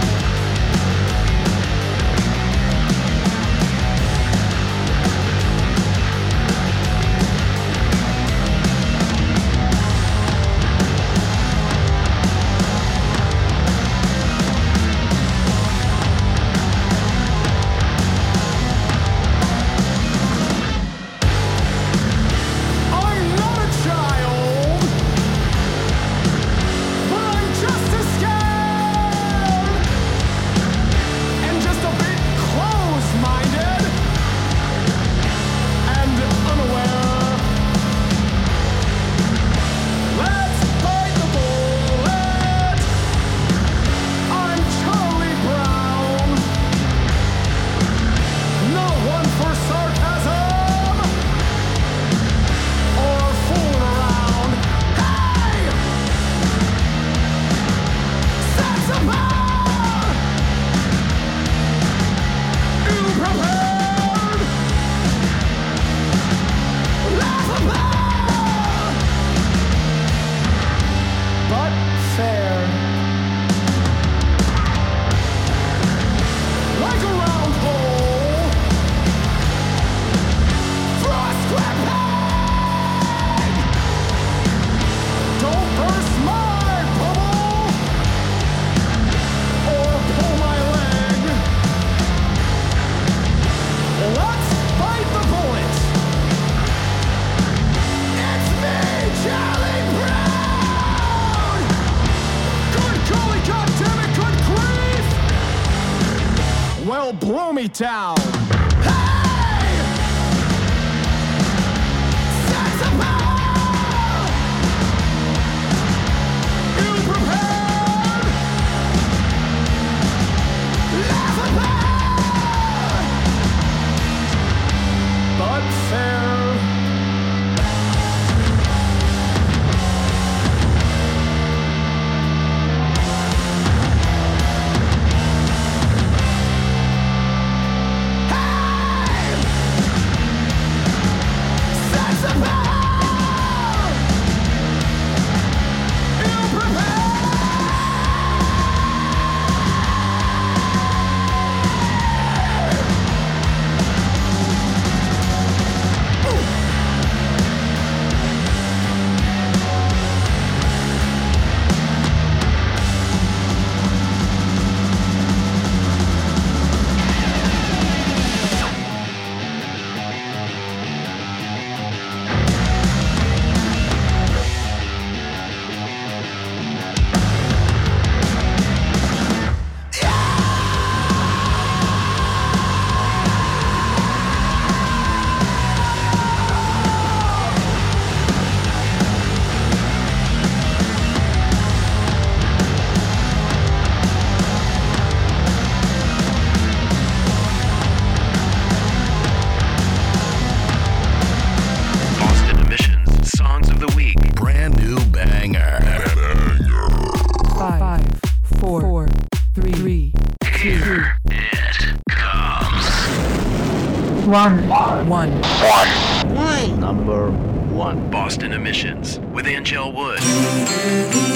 Boston Emissions with Anngelle Wood.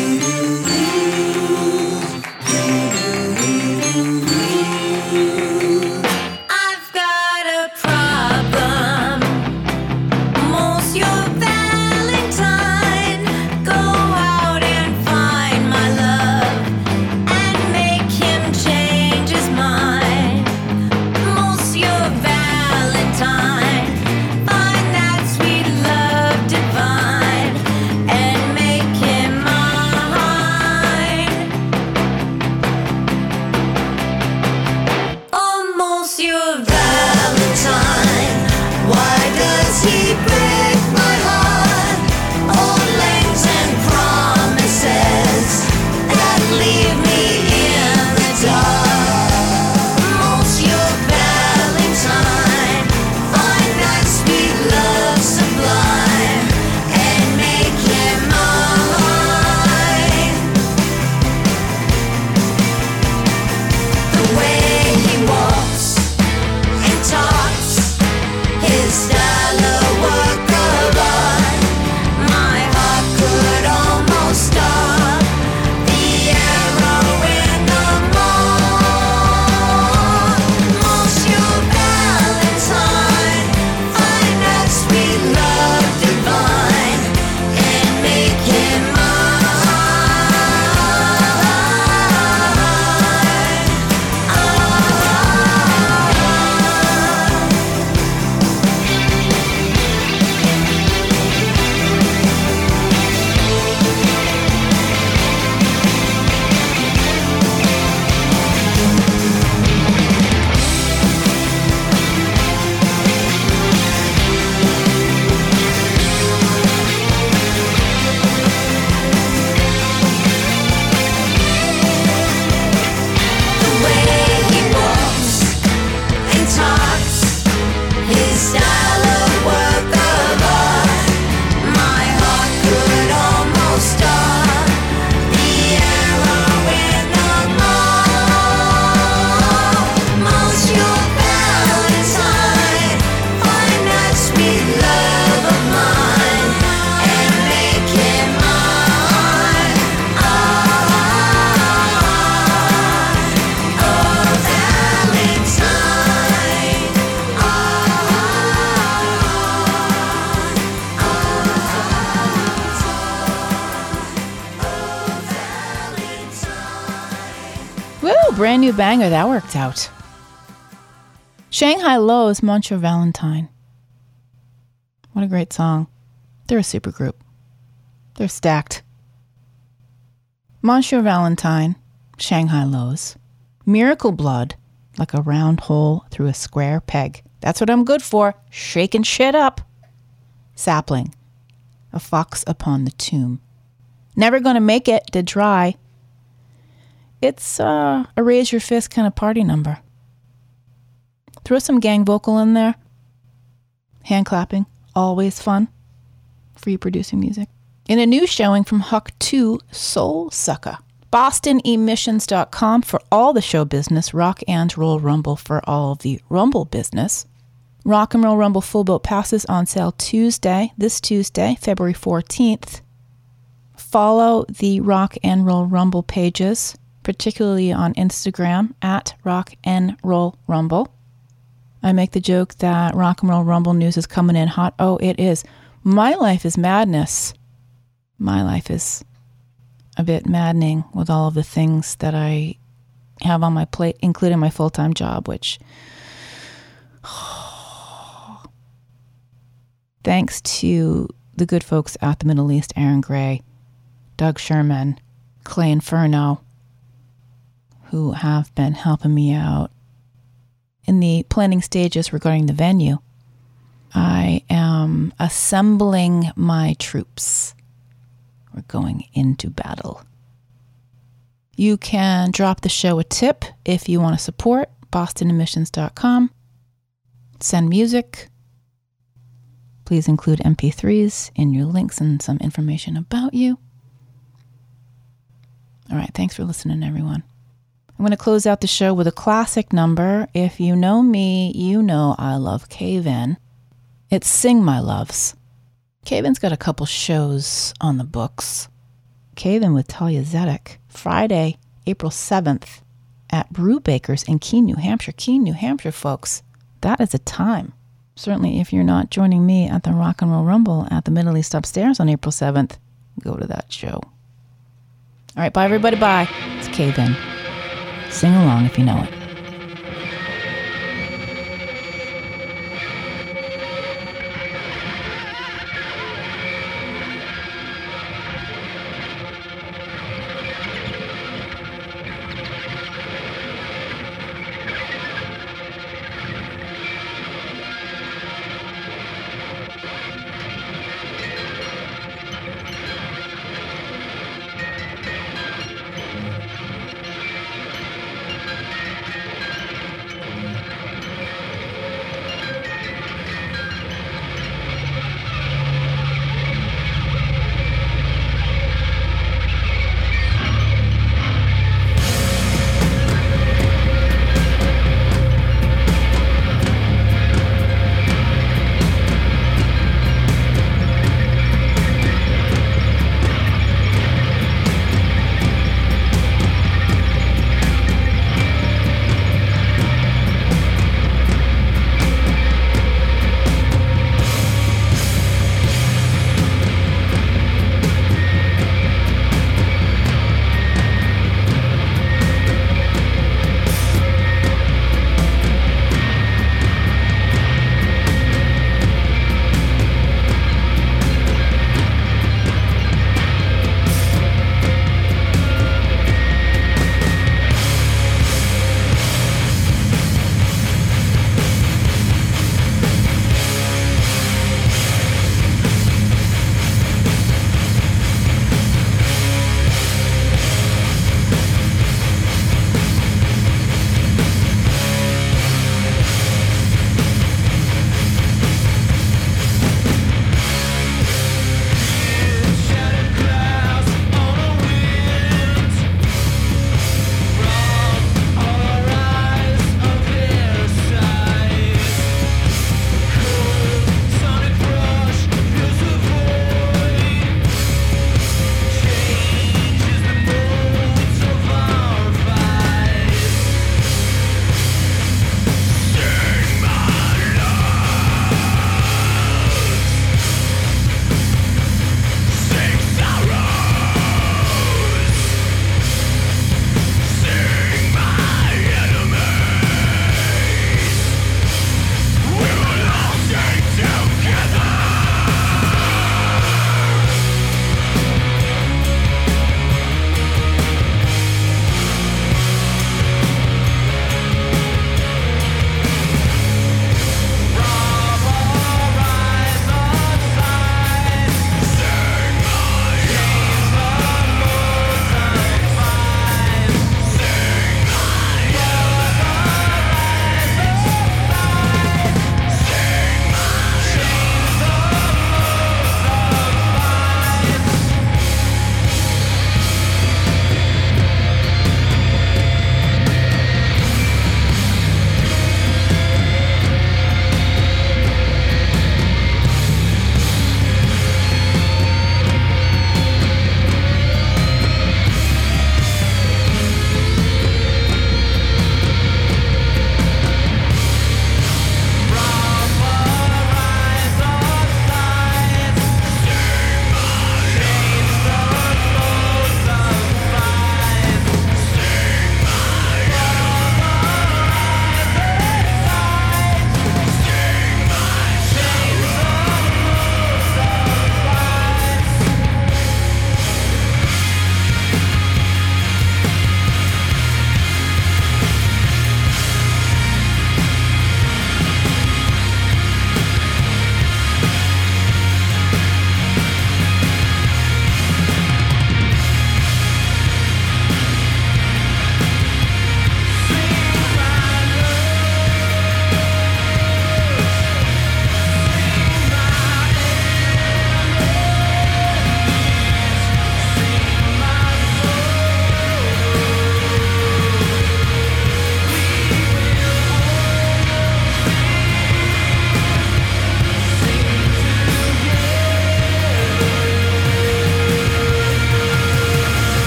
Brand new banger. That worked out. Shanghai Lows, Monsieur Valentine. What a great song. They're a super group. They're stacked. Monsieur Valentine, Shanghai Lows. Miracle Blood, like a round hole through a square peg. That's what I'm good for. Shaking shit up. Sapling, a fox upon the tomb. Never gonna make it, did try. It's uh, a raise your fist kind of party number. Throw some gang vocal in there. Hand clapping, always fun. Free producing music. In a new showing from Huck 2 Soul Sucker. BostonEmissions.com for all the show business. Rock and Roll Rumble for all the Rumble business. Rock and Roll Rumble full boat passes on sale Tuesday, this Tuesday, February 14th. Follow the Rock and Roll Rumble pages, particularly on Instagram at Rock and Roll Rumble. I make the joke that Rock and Roll Rumble news is coming in hot. Oh, it is. My life is madness. My life is a bit maddening with all of the things that I have on my plate, including my full time job, which [sighs] thanks to the good folks at the Middle East, Aaron Gray, Doug Sherman, Clay Inferno, who have been helping me out in the planning stages regarding the venue. I am assembling my troops. We're going into battle. You can drop the show a tip if you want to support bostonemissions.com. Send music. Please include MP3s in your links and some information about you. All right, thanks for listening, everyone. I'm going to close out the show with a classic number. If you know me, you know I love Cave In. It's Sing My Loves. Cave In's got a couple shows on the books. Cave In with Thalia Zedek, Friday, April 7th at Brewbakers in Keene, New Hampshire. Keene, New Hampshire, folks. That is a time. Certainly, if you're not joining me at the Rock and Roll Rumble at the Middle East upstairs on April 7th, go to that show. All right, bye, everybody. Bye. It's Cave In. Sing along if you know it.